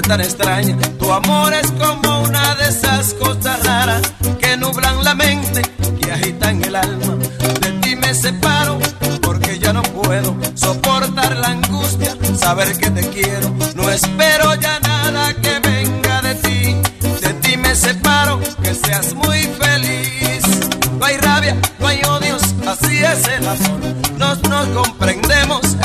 Tan extraña. Tu amor es como una de esas cosas raras que nublan la mente, que agitan el alma. De ti me separo porque ya no puedo soportar la angustia, saber que te quiero. No espero ya nada que venga de ti. De ti me separo, que seas muy feliz. No hay rabia, no hay odios, así es el amor. Nos, nos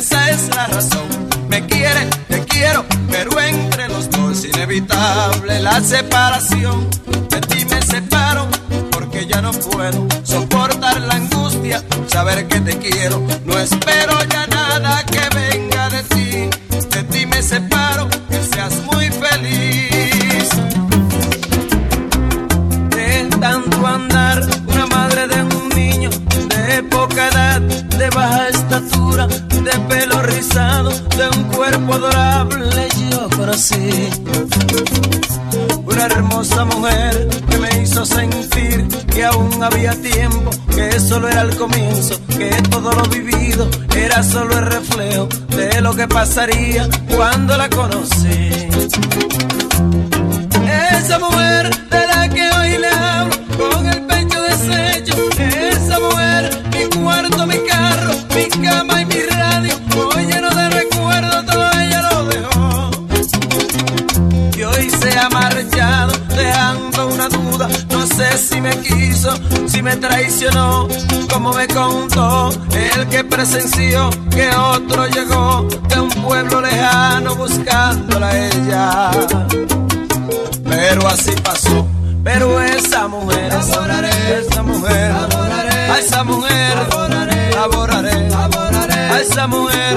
esa es la razón. Me quiere, te quiero, pero entre los inevitable la separación. De ti me separo porque ya no puedo soportar la angustia, saber que te quiero. No espero ya nada que venga de ti. Una hermosa mujer que me hizo sentir que aún había tiempo, que solo era el comienzo, que todo lo vivido era solo el reflejo de lo que pasaría cuando la conocí. Esa mujer contó el que presenció que otro llegó de un pueblo lejano buscándola a ella. Pero así pasó. Pero esa mujer, esa mujer, a esa mujer, laboraré, a esa mujer,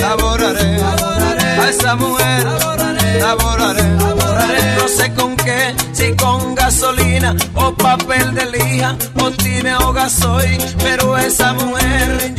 laboraré, a esa mujer, no sé con qué, si con gasolina o papel de lija o tiene o gasoil, pero esa mujer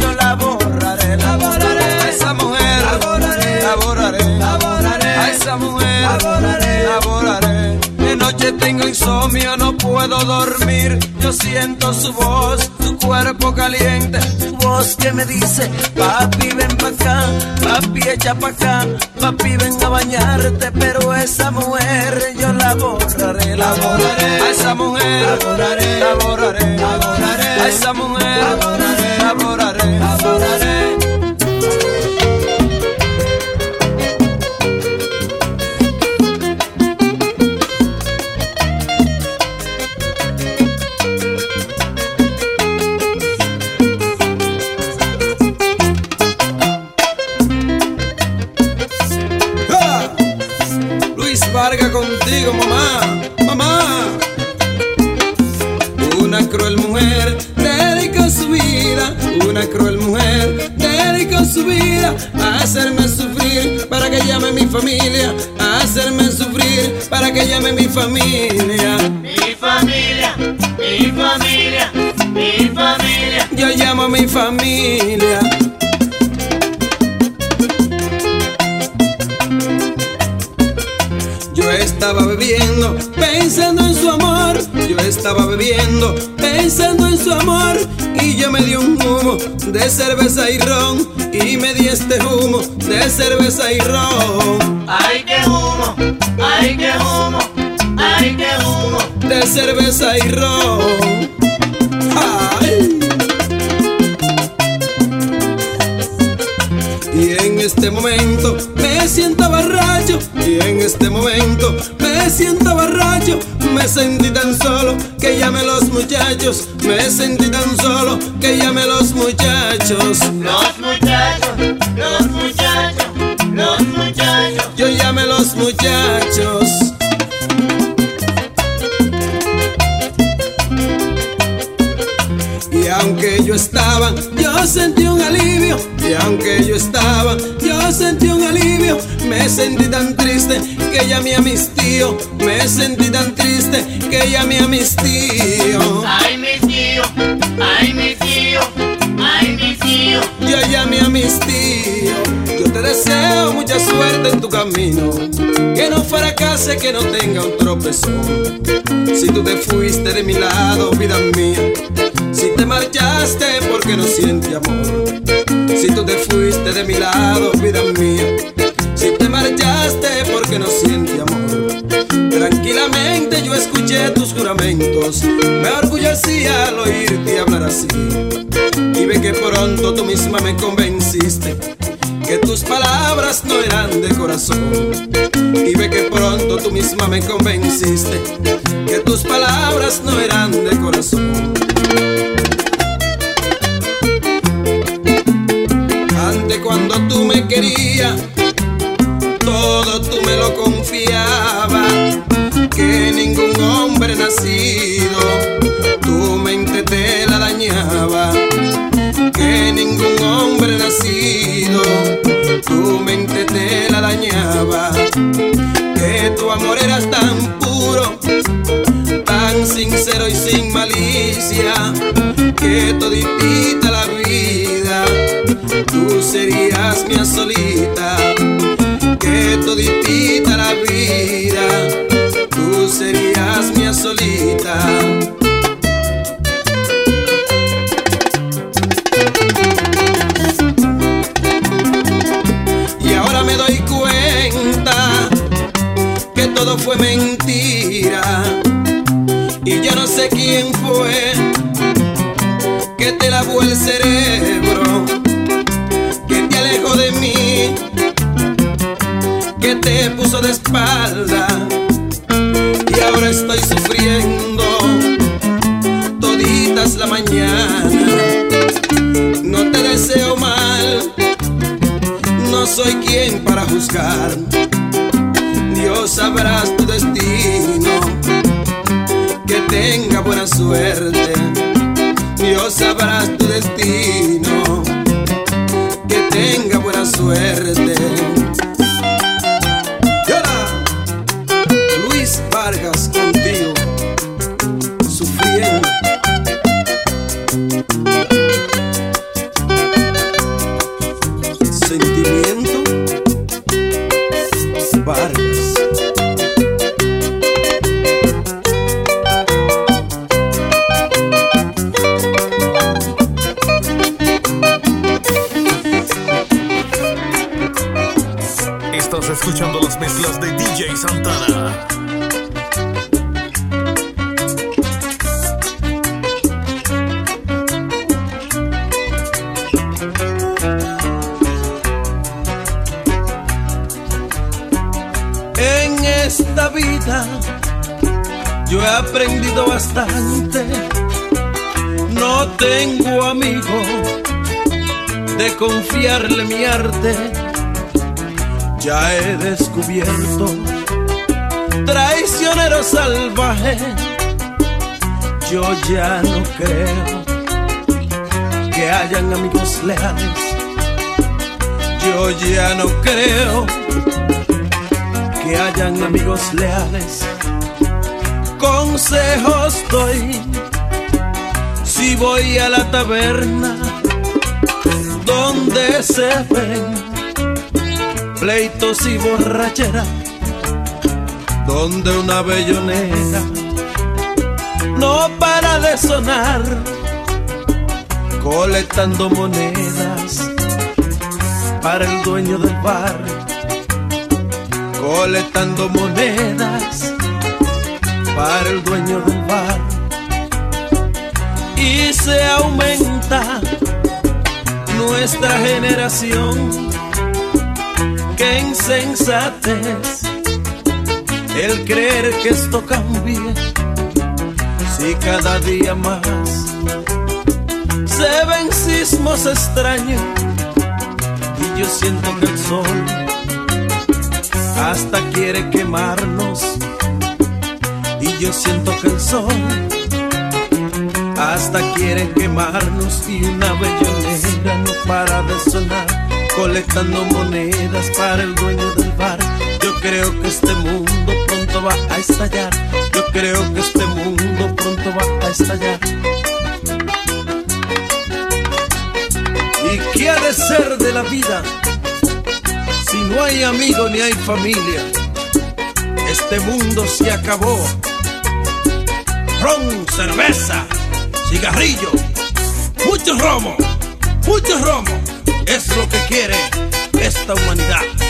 tengo insomnio, no puedo dormir. Yo siento su voz, su cuerpo caliente, su voz que me dice, papi ven pa' acá, papi echa pa' acá, papi ven a bañarte, pero esa mujer yo la borraré, la borraré, a esa mujer la borraré, la borraré, a esa mujer la borraré, la borraré, la borraré. Contigo, mamá, mamá. Una cruel mujer dedicó su vida, una cruel mujer dedicó su vida a hacerme sufrir para que llame mi familia, a hacerme sufrir para que llame mi familia. Mi familia, mi familia, mi familia. Yo llamo a mi familia. Estaba bebiendo, pensando en su amor. Yo estaba bebiendo, pensando en su amor. Y yo me di un humo de cerveza y ron. Y me di este humo de cerveza y ron. Ay, qué humo, ay, qué humo, ay, qué humo. De cerveza y ron. Y en este momento. Y en este momento me siento borracho. Me sentí tan solo que llamé los muchachos, me sentí tan solo que llamé a los muchachos. Los muchachos, los muchachos, los muchachos. Yo llamé a los muchachos. Y aunque yo estaba, yo sentí un alivio. Y aunque yo estaba, yo sentí un alivio. Me sentí tan triste que llamé a mis tíos. Me sentí tan triste que llamé a mis tíos. Ay, mi tío, ay, mi tío, ay, mi tío. Yo llamé a mis tíos. Yo te deseo mucha suerte en tu camino. Que no fracase, que no tenga un tropezón. Si tú te fuiste de mi lado, vida mía. Si te marchaste porque no siente amor. Si tú te fuiste de mi lado, vida mía. Si te marchaste porque no siente amor. Tranquilamente yo escuché tus juramentos. Me orgullecía al oírte hablar así. Y ve que pronto tú misma me convenciste que tus palabras no eran de corazón. Y ve que pronto tú misma me convenciste que tus palabras no eran de corazón. Antes cuando tú me querías, todo tú me lo confiaba. Que ningún hombre nacido tu mente te la dañaba. Que ningún hombre nacido tu mente te la dañaba. Que tu amor era tan puro, tan sincero y sin malicia. Que toditita la vida tú serías mi solita. Que toditita Dios sabrás tu destino, que tenga buena suerte. Dios sabrás tu destino, que tenga buena suerte. Santana. En esta vida yo he aprendido bastante. No tengo amigo de confiarle mi arte. Ya he descubierto traicionero salvaje. Yo ya no creo que hayan amigos leales. Yo ya no creo que hayan amigos leales. Consejos doy si voy a la taberna donde se ven pleitos y borrachera, donde una bellonera no para de sonar, colectando monedas para el dueño del bar colectando monedas para el dueño del bar. Y se aumenta nuestra generación, que insensatez el creer que esto cambie, Si cada día más se ven sismos extraños y yo siento que el sol hasta quiere quemarnos y yo siento que el sol hasta quiere quemarnos y una bellonera no para de sonar colectando monedas para el dueño del bar. Yo creo que este mundo va a estallar yo creo que este mundo pronto va a estallar ¿Y qué ha de ser de la vida si no hay amigo ni hay familia? Este mundo se acabó. Ron, cerveza, cigarrillo, mucho romo, mucho romo. Es lo que quiere esta humanidad.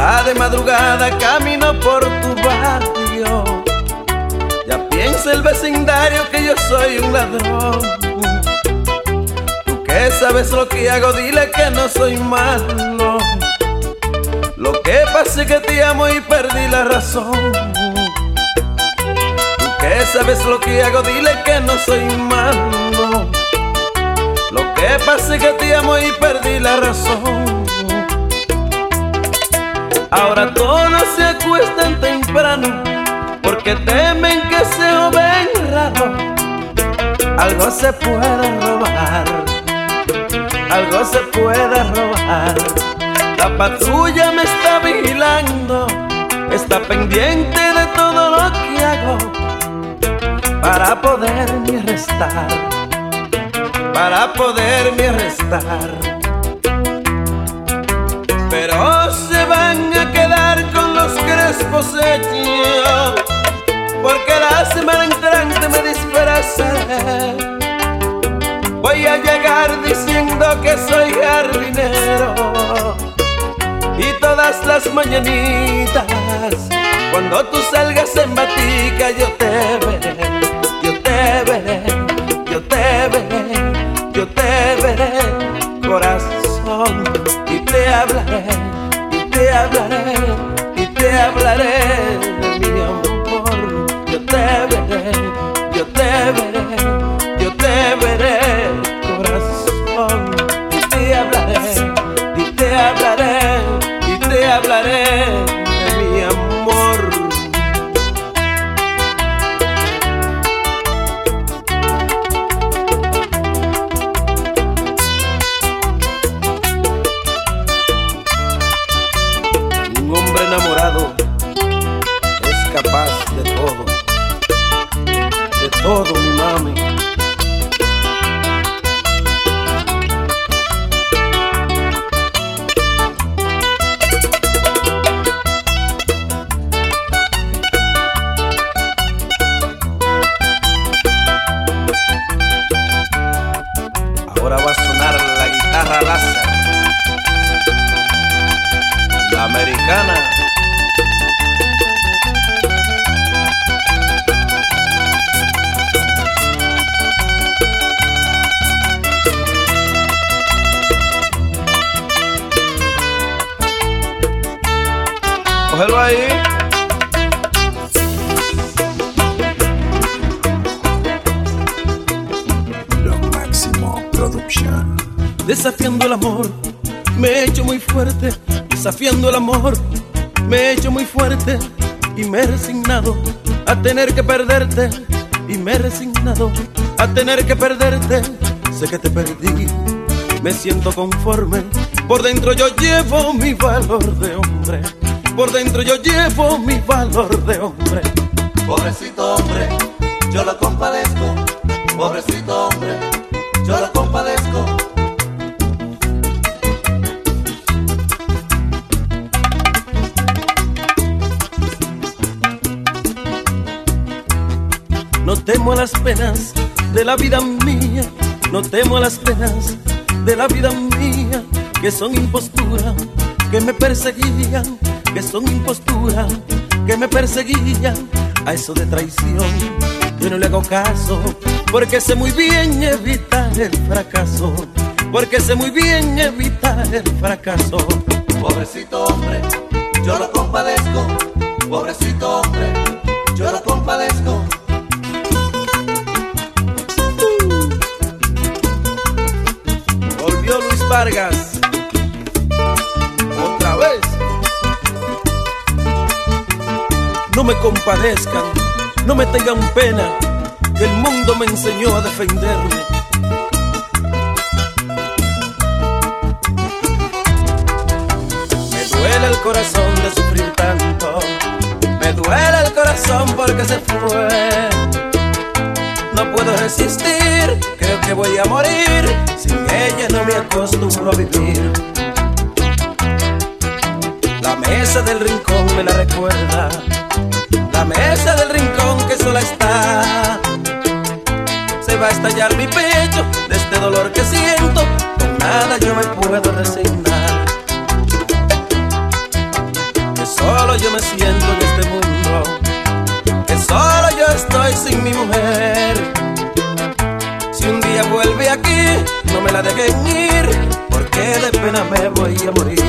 Hasta de madrugada camino por tu barrio. Ya piensa el vecindario que yo soy un ladrón. Tú que sabes lo que hago, dile que no soy malo. Lo que pasa es que te amo y perdí la razón. Tú que sabes lo que hago, dile que no soy malo. Lo que pasa es que te amo y perdí la razón. Ahora todos se acuestan temprano porque temen que se ven raro. Algo se puede robar, algo se puede robar. La patrulla me está vigilando, está pendiente de todo lo que hago para poderme arrestar para poderme arrestar. Pero se van a hechos, porque la semana entrante me disfrazaré. Voy a llegar diciendo que soy jardinero y todas las mañanitas, cuando tú salgas en batica, yo te veré, yo te veré, yo te veré yo te veré, corazón, y te hablaré, te He hecho muy fuerte y me he resignado a tener que perderte. Y me he resignado a tener que perderte. Sé que te perdí, me siento conforme. Por dentro yo llevo mi valor de hombre. Por dentro yo llevo mi valor de hombre. Pobrecito hombre, yo lo compadezco. Pobrecito hombre, yo lo compadezco. Temo a las penas de la vida mía, no temo a las penas de la vida mía, que son impostura, que me perseguían, que son impostura, que me perseguían, a eso de traición, yo no le hago caso, porque sé muy bien evitar el fracaso, porque sé muy bien evitar el fracaso. Pobrecito hombre, yo lo compadezco. Pobrecito hombre, yo lo compadezco. Vargas. Otra vez. No me compadezcan, no me tengan pena, el mundo me enseñó a defenderme. Me duele el corazón de sufrir tanto, me duele el corazón porque se fue. No puedo resistir, creo que voy a morir. Sin ella no me acostumbro a vivir. La mesa del rincón me la recuerda. La mesa del rincón que sola está. Se va a estallar mi pecho de este dolor que siento. Con nada yo me puedo resignar. Que solo yo me siento en este mundo. Solo yo estoy sin mi mujer. Si un día vuelve aquí, no me la dejen ir, porque de pena me voy a morir.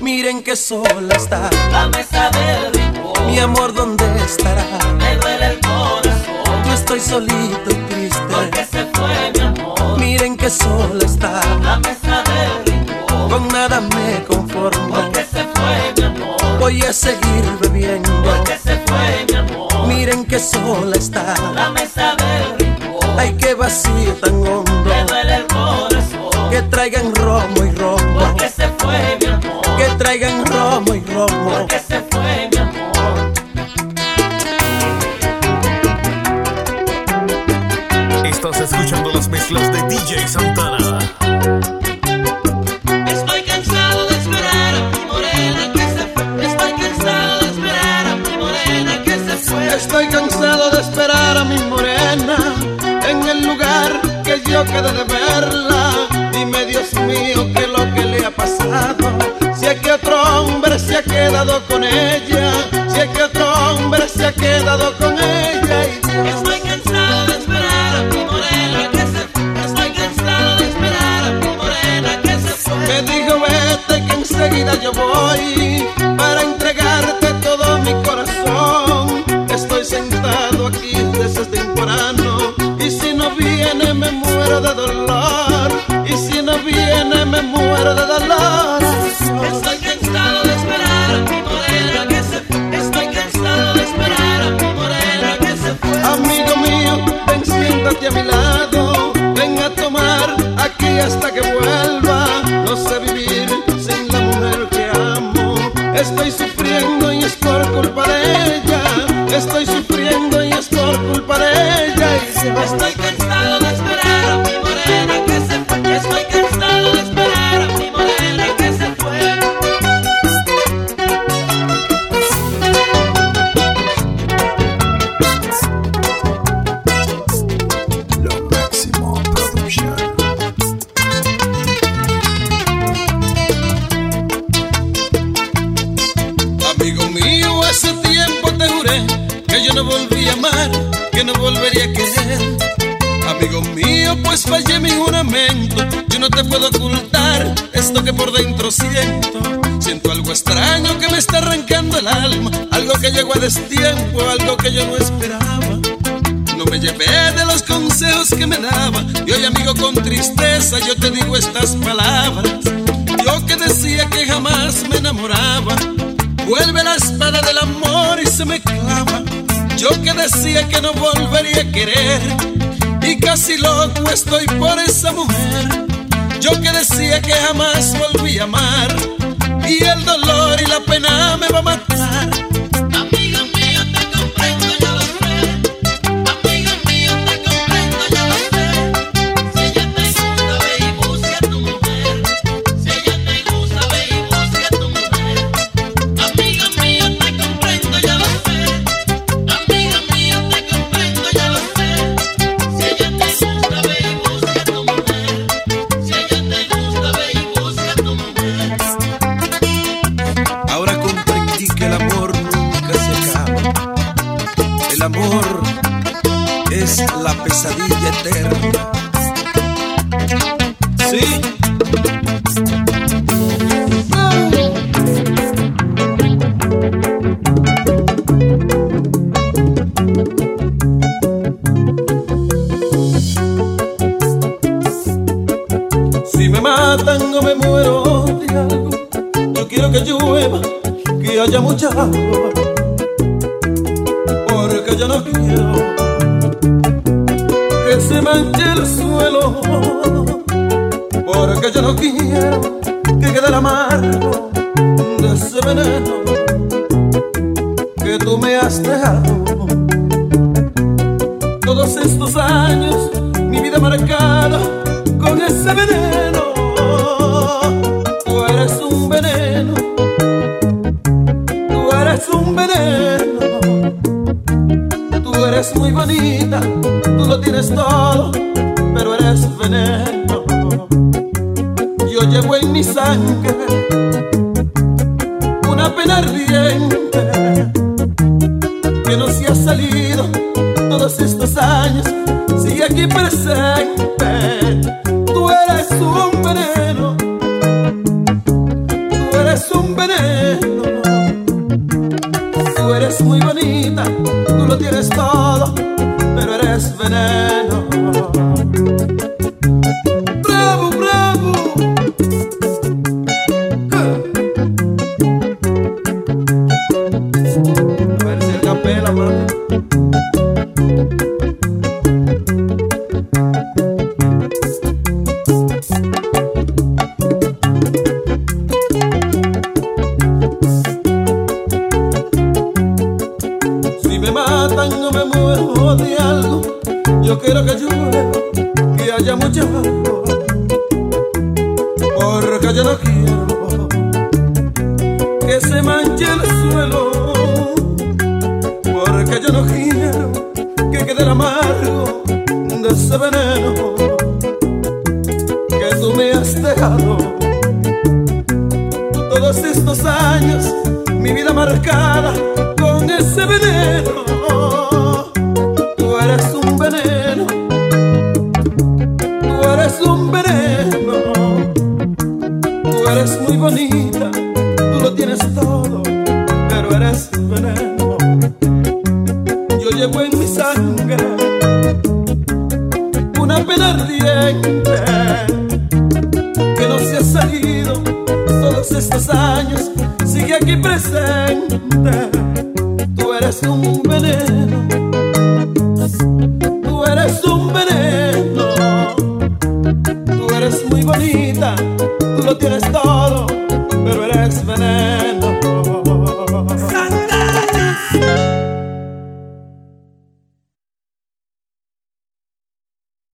Miren que sola está La mesa del rincón, mi amor, ¿dónde estará? me duele el corazón. Yo estoy solito y Porque triste. se fue mi amor. Miren que sola está, La mesa del rincón, con nada me conformo. Voy a seguir bebiendo. Porque se fue mi amor. Miren que sola está, La mesa del rincón, ay que vacío tan hondo. me duele el corazón. Que traigan romo y romo, Porque se fue mi amor. que traigan romo y romo. Porque se fue mi amor. Estás escuchando las mezclas de DJ Santana. Estoy cansado de esperar a mi morena en el lugar que yo quedé de verla. Dime, Dios mío, qué es lo que le ha pasado. Si es que otro hombre se ha quedado con ella, volví que no volvería a querer. Amigo mío, pues fallé mi juramento. Yo no te puedo ocultar esto que por dentro siento. Siento algo extraño que me está arrancando el alma, algo que llegó a destiempo, algo que yo no esperaba. No me llevé de los consejos que me daba. Y hoy, amigo, con tristeza yo te digo estas palabras. Yo que decía que jamás me enamoraba. Vuelve la espada del amor y se me clava. Yo que decía que no volvería a querer. Y casi loco estoy por esa mujer. Yo que decía que jamás volví a amar. Y el dolor y la pena me va a matar. Porque yo no quiero que se manche el suelo, porque yo no quiero que quede el amargo de ese veneno que tú me has dejado. Todos estos años, mi vida marcada tienes todo, pero eres veneno. Yo llevo en mi sangre una pena ardiente que no se ha salido todos estos años, sigue aquí presente. Tú eres un veneno,